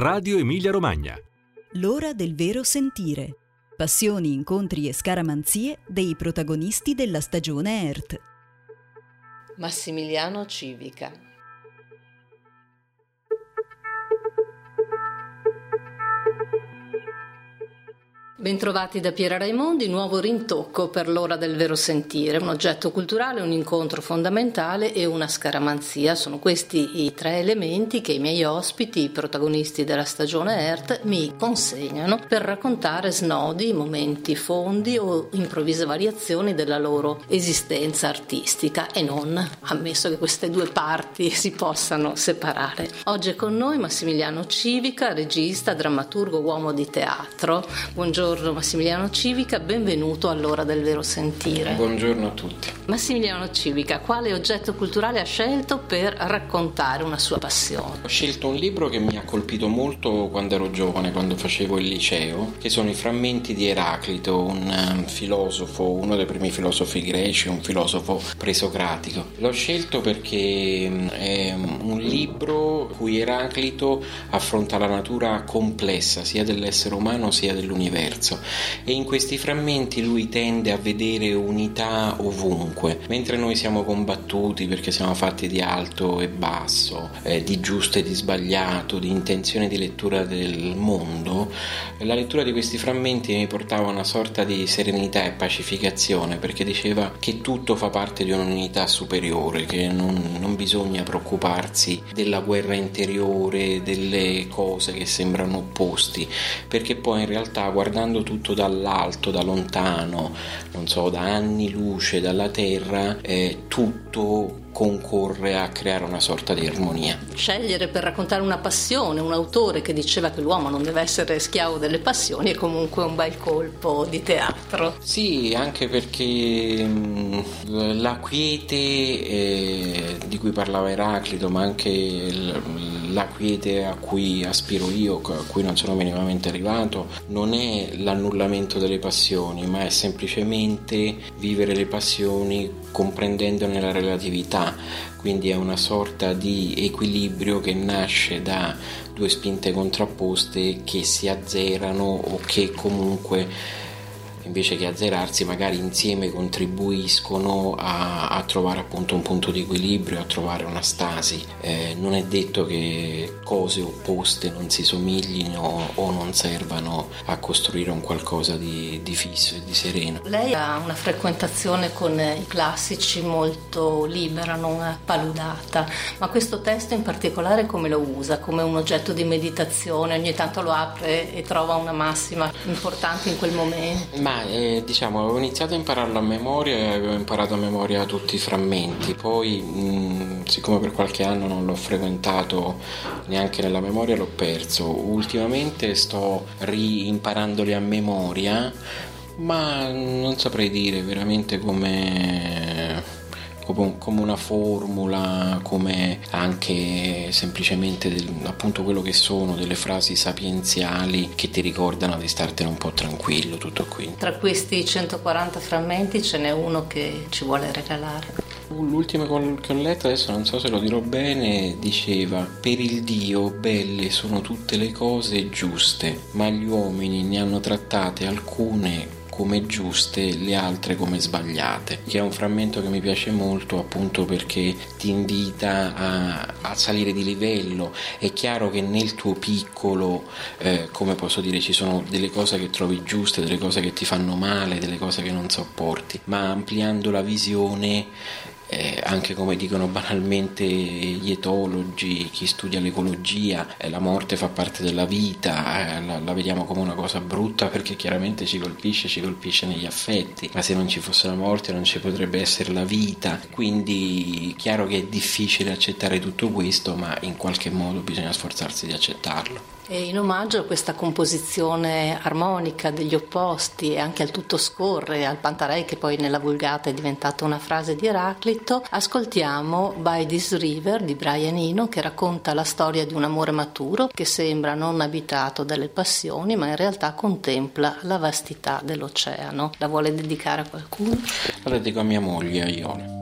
Radio Emilia Romagna. L'ora del vero sentire. Passioni, incontri e scaramanzie dei protagonisti della stagione ERT. Massimiliano Civica Bentrovati da Piera Raimondi, nuovo rintocco per l'ora del vero sentire, un oggetto culturale, un incontro fondamentale e una scaramanzia. Sono questi i tre elementi che i miei ospiti, i protagonisti della stagione ERT, mi consegnano per raccontare snodi, momenti fondi o improvvise variazioni della loro esistenza artistica e non, ammesso che queste due parti si possano separare. Oggi è con noi Massimiliano Civica, regista, drammaturgo, uomo di teatro. Buongiorno. Buongiorno Massimiliano Civica, benvenuto all'ora del vero sentire. Buongiorno a tutti. Massimiliano Civica, quale oggetto culturale ha scelto per raccontare una sua passione? Ho scelto un libro che mi ha colpito molto quando ero giovane, quando facevo il liceo, che sono i frammenti di Eraclito, un um, filosofo, uno dei primi filosofi greci, un filosofo presocratico. L'ho scelto perché um, è un libro cui Eraclito affronta la natura complessa sia dell'essere umano sia dell'universo diverso e in questi frammenti lui tende a vedere unità ovunque, mentre noi siamo combattuti perché siamo fatti di alto e basso, eh, di giusto e di sbagliato, di intenzione di lettura del mondo, la lettura di questi frammenti mi portava a una sorta di serenità e pacificazione perché diceva che tutto fa parte di un'unità superiore, che non, non bisogna preoccuparsi della guerra interiore, delle cose che sembrano opposti, perché poi in realtà guardando guardando tutto dall'alto, da lontano, non so, da anni luce dalla Terra, eh, tutto concorre a creare una sorta di armonia. Scegliere per raccontare una passione un autore che diceva che l'uomo non deve essere schiavo delle passioni è comunque un bel colpo di teatro. Sì, anche perché mh, la quiete eh, di cui parlava Eraclito, ma anche l- la quiete a cui aspiro io, a cui non sono minimamente arrivato, non è l'annullamento delle passioni, ma è semplicemente vivere le passioni comprendendone la relatività quindi è una sorta di equilibrio che nasce da due spinte contrapposte che si azzerano o che comunque invece che azzerarsi magari insieme contribuiscono a, a trovare appunto un punto di equilibrio, a trovare una stasi. Eh, non è detto che cose opposte non si somiglino o non servano a costruire un qualcosa di, di fisso e di sereno. Lei ha una frequentazione con i classici molto libera, non paludata, ma questo testo in particolare come lo usa? Come un oggetto di meditazione? Ogni tanto lo apre e trova una massima importante in quel momento? Ma eh, diciamo, avevo iniziato a impararlo a memoria e avevo imparato a memoria tutti i frammenti, poi mh, siccome per qualche anno non l'ho frequentato neanche nella memoria l'ho perso. Ultimamente sto rimparandoli a memoria, ma non saprei dire veramente come come una formula, come anche semplicemente del, appunto quello che sono delle frasi sapienziali che ti ricordano di startene un po' tranquillo, tutto qui. Tra questi 140 frammenti ce n'è uno che ci vuole regalare. L'ultimo che ho letto, adesso non so se lo dirò bene, diceva Per il Dio belle sono tutte le cose giuste, ma gli uomini ne hanno trattate alcune come giuste, le altre come sbagliate, che è un frammento che mi piace molto appunto perché ti invita a, a salire di livello. È chiaro che nel tuo piccolo, eh, come posso dire, ci sono delle cose che trovi giuste, delle cose che ti fanno male, delle cose che non sopporti, ma ampliando la visione anche come dicono banalmente gli etologi, chi studia l'ecologia, eh, la morte fa parte della vita, eh, la, la, vediamo come una cosa brutta perché chiaramente ci colpisce, ci colpisce negli affetti, ma se non ci fosse la morte non ci potrebbe essere la vita, quindi chiaro che è difficile accettare tutto questo, ma in qualche modo bisogna sforzarsi di accettarlo. E in omaggio a questa composizione armonica degli opposti e anche al tutto scorre, al Pantarei che poi nella Vulgata è diventata una frase di Eraclito, ascoltiamo By This River di Brian Eno che racconta la storia di un amore maturo che sembra non abitato dalle passioni ma in realtà contempla la vastità dell'oceano. La vuole dedicare a qualcuno? La dedico a mia moglie, Ione.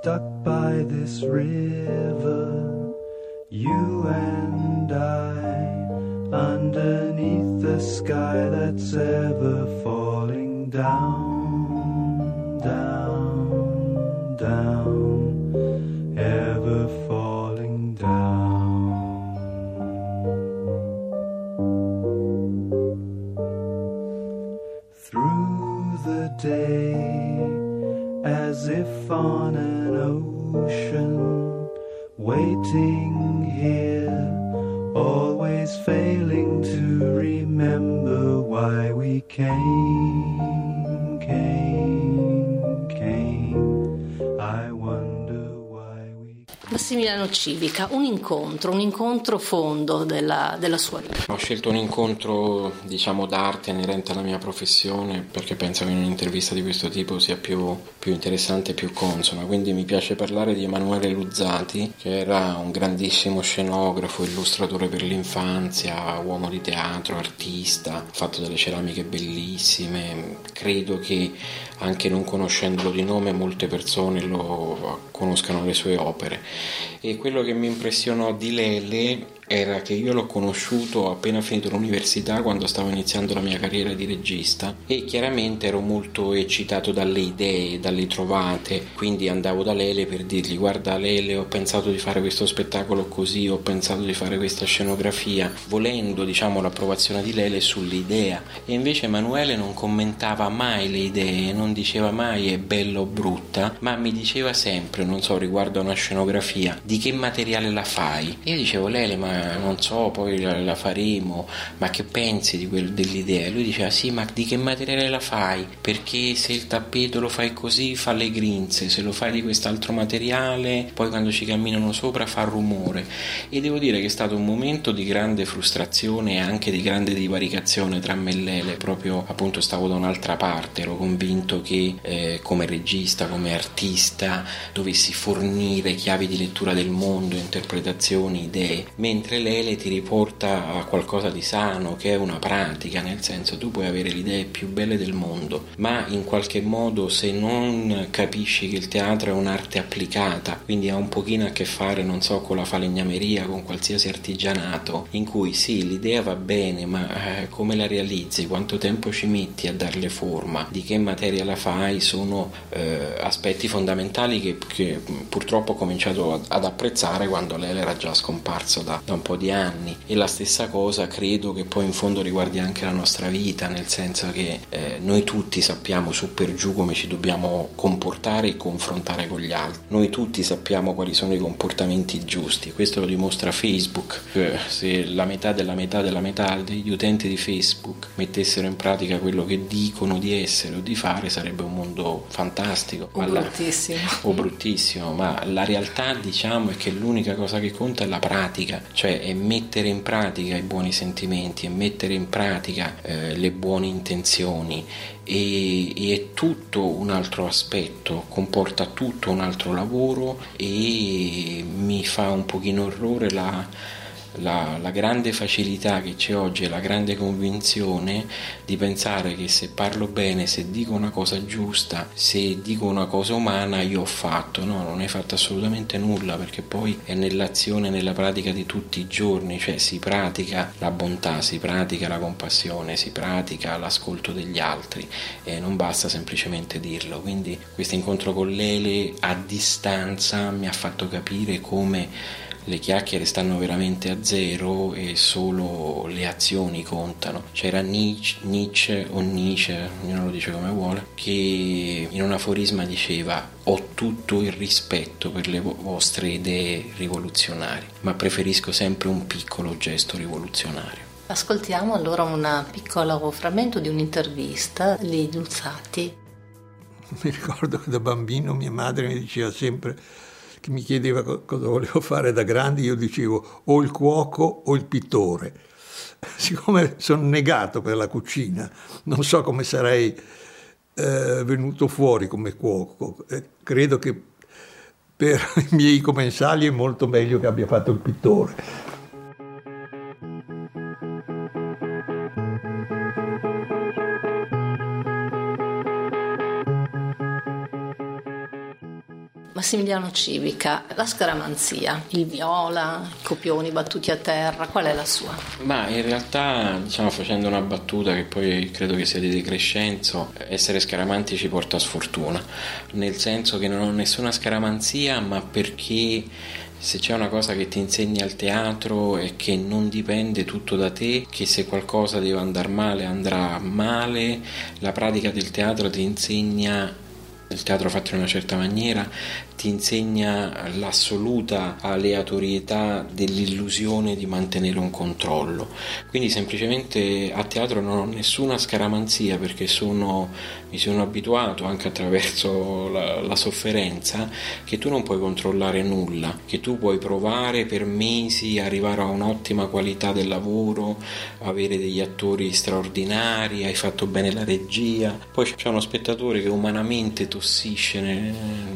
Stuck by this river, you and I, underneath the sky that's ever falling down, down, down, ever falling down. Through the day as if on an ocean, waiting here, always failing to remember why we came, Massimiliano Civica, un incontro, un incontro fondo della, della sua vita. Ho scelto un incontro, diciamo, d'arte inerente alla mia professione perché penso che in un'intervista di questo tipo sia più, più interessante e più consona. Quindi mi piace parlare di Emanuele Luzzati, che era un grandissimo scenografo, illustratore per l'infanzia, uomo di teatro, artista, fatto delle ceramiche bellissime. Credo che anche non conoscendolo di nome molte persone lo conoscano le sue opere. E quello che mi impressionò di Lele era che io l'ho conosciuto appena finito l'università quando stavo iniziando la mia carriera di regista e chiaramente ero molto eccitato dalle idee, dalle trovate, quindi andavo da Lele per dirgli guarda Lele ho pensato di fare questo spettacolo così, ho pensato di fare questa scenografia, volendo diciamo l'approvazione di Lele sull'idea e invece Emanuele non commentava mai le idee, non diceva mai è bella o brutta, ma mi diceva sempre, non so, riguardo a una scenografia, di che materiale la fai? E io dicevo Lele ma non so, poi la, la faremo, ma che pensi quel, dell'idea? E lui diceva sì, ma di che materiale la fai? Perché se il tappeto lo fai così fa le grinze, se lo fai di quest'altro materiale, poi quando ci camminano sopra fa rumore. E devo dire che è stato un momento di grande frustrazione e anche di grande divaricazione tra me e Lele, proprio appunto stavo da un'altra parte, ero convinto che eh, come regista, come artista, dovessi fornire chiavi di lettura del mondo, interpretazioni, idee, mentre Lele ti riporta a qualcosa di sano, che è una pratica, nel senso tu puoi avere le idee più belle del mondo, ma in qualche modo se non capisci che il teatro è un'arte applicata, quindi ha un pochino a che fare, non so, con la falegnameria, con qualsiasi artigianato, in cui sì, l'idea va bene, ma eh, come la realizzi, quanto tempo ci metti a darle forma, di che materia la fai, sono eh, aspetti fondamentali che, che, purtroppo ho cominciato ad apprezzare quando Lele era già scomparso da, da un po' di anni. E la stessa cosa credo che poi in fondo riguardi anche la nostra vita, nel senso che eh, noi tutti sappiamo su per giù come ci dobbiamo comportare e confrontare con gli altri, noi tutti sappiamo quali sono i comportamenti giusti, questo lo dimostra Facebook, eh, se la metà della metà della metà degli utenti di Facebook mettessero in pratica quello che dicono di essere o di fare sarebbe un mondo fantastico. O bruttissimo. La, o bruttissimo, ma la realtà diciamo è che l'unica cosa che conta è la pratica, cioè cioè è mettere in pratica i buoni sentimenti, è mettere in pratica eh, le buone intenzioni. E, e, è tutto un altro aspetto, comporta tutto un altro lavoro e mi fa un pochino orrore la la, la, grande facilità che c'è oggi e la grande convinzione di pensare che se parlo bene, se dico una cosa giusta, se dico una cosa umana, io ho fatto. No, non hai fatto assolutamente nulla perché poi è nell'azione, nella pratica di tutti i giorni, cioè si pratica la bontà, si pratica la compassione, si pratica l'ascolto degli altri e non basta semplicemente dirlo. Quindi questo incontro con Lele a distanza mi ha fatto capire come le chiacchiere stanno veramente a zero e solo le azioni contano. C'era Nietzsche, Nietzsche o Nietzsche, ognuno lo dice come vuole, che in un aforisma diceva ho tutto il rispetto per le vostre idee rivoluzionarie, ma preferisco sempre un piccolo gesto rivoluzionario. Ascoltiamo allora un piccolo frammento di un'intervista di Luzzati. Mi ricordo che da bambino mia madre mi diceva sempre che mi chiedeva cosa volevo fare da grande, io dicevo o il cuoco o il pittore. Siccome sono negato per la cucina, non so come sarei eh, venuto fuori come cuoco. Eh, credo che per i miei commensali è molto meglio che abbia fatto il pittore. Massimiliano Civica, la scaramanzia, il viola, i copioni battuti a terra, qual è la sua? Ma in realtà, diciamo, facendo una battuta che poi credo che sia di decrescenzo, essere scaramanti ci porta a sfortuna, nel senso che non ho nessuna scaramanzia, ma perché se c'è una cosa che ti insegni al teatro è che non dipende tutto da te, che se qualcosa deve andare male andrà male, la pratica del teatro ti insegna il teatro fatto in una certa maniera ti insegna l'assoluta aleatorietà dell'illusione di mantenere un controllo. Quindi semplicemente a teatro non ho nessuna scaramanzia perché sono, mi sono abituato anche attraverso la, la sofferenza che tu non puoi controllare nulla, che tu puoi provare per mesi, arrivare a un'ottima qualità del lavoro, avere degli attori straordinari, hai fatto bene la regia, poi c'è uno spettatore che umanamente tossisce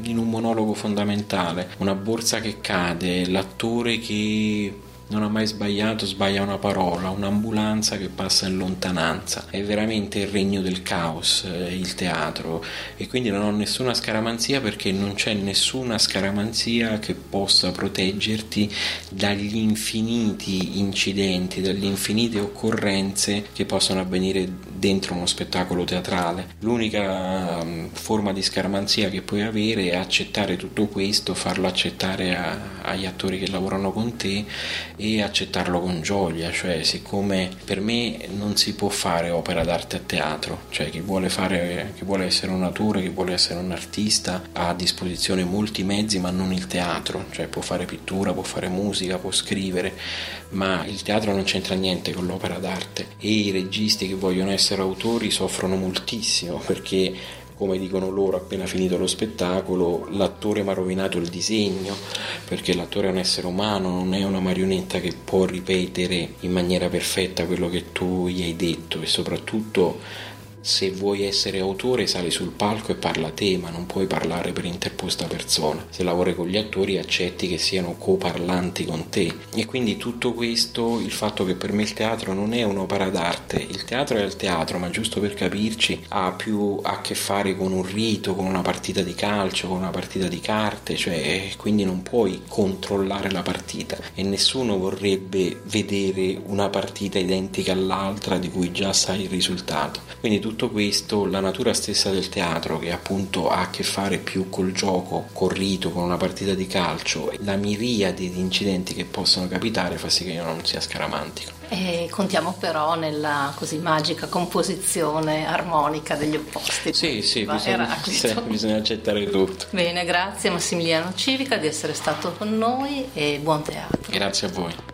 in un monologo fondamentale, una borsa che cade, l'attore che non ha mai sbagliato, sbaglia una parola, un'ambulanza che passa in lontananza. È veramente il regno del caos eh, il teatro e quindi non ho nessuna scaramanzia perché non c'è nessuna scaramanzia che possa proteggerti dagli infiniti incidenti, dalle infinite occorrenze che possono avvenire dentro uno spettacolo teatrale. L'unica um, forma di scaramanzia che puoi avere è accettare tutto questo, farlo accettare a, agli attori che lavorano con te e accettarlo con gioia, cioè siccome per me non si può fare opera d'arte a teatro, cioè chi vuole, fare, chi vuole essere un attore, chi vuole essere un artista ha a disposizione molti mezzi ma non il teatro, cioè può fare pittura, può fare musica, può scrivere, ma il teatro non c'entra niente con l'opera d'arte. E i registi che vogliono essere autori soffrono moltissimo perché come dicono loro appena finito lo spettacolo, l'attore mi ha rovinato il disegno, perché l'attore è un essere umano, non è una marionetta che può ripetere in maniera perfetta quello che tu gli hai detto e soprattutto se vuoi essere autore sali sul palco e parla te, ma non puoi parlare per interposta persona. Se lavori con gli attori accetti che siano coparlanti con te. E quindi tutto questo, il fatto che per me il teatro non è un'opera d'arte, il teatro è il teatro, ma giusto per capirci, ha più a che fare con un rito, con una partita di calcio, con una partita di carte, cioè quindi non puoi controllare la partita e nessuno vorrebbe vedere una partita identica all'altra di cui già sai il risultato. Quindi tu tutto questo la natura stessa del teatro che appunto ha a che fare più col gioco, col rito, con una partita di calcio, la miriade di incidenti che possono capitare fa sì che io non sia scaramantico. E contiamo però nella così magica composizione armonica degli opposti. Sì, sì, bisogna, sì, bisogna accettare tutto. Bene, grazie Massimiliano Civica di essere stato con noi e buon teatro. Grazie a voi.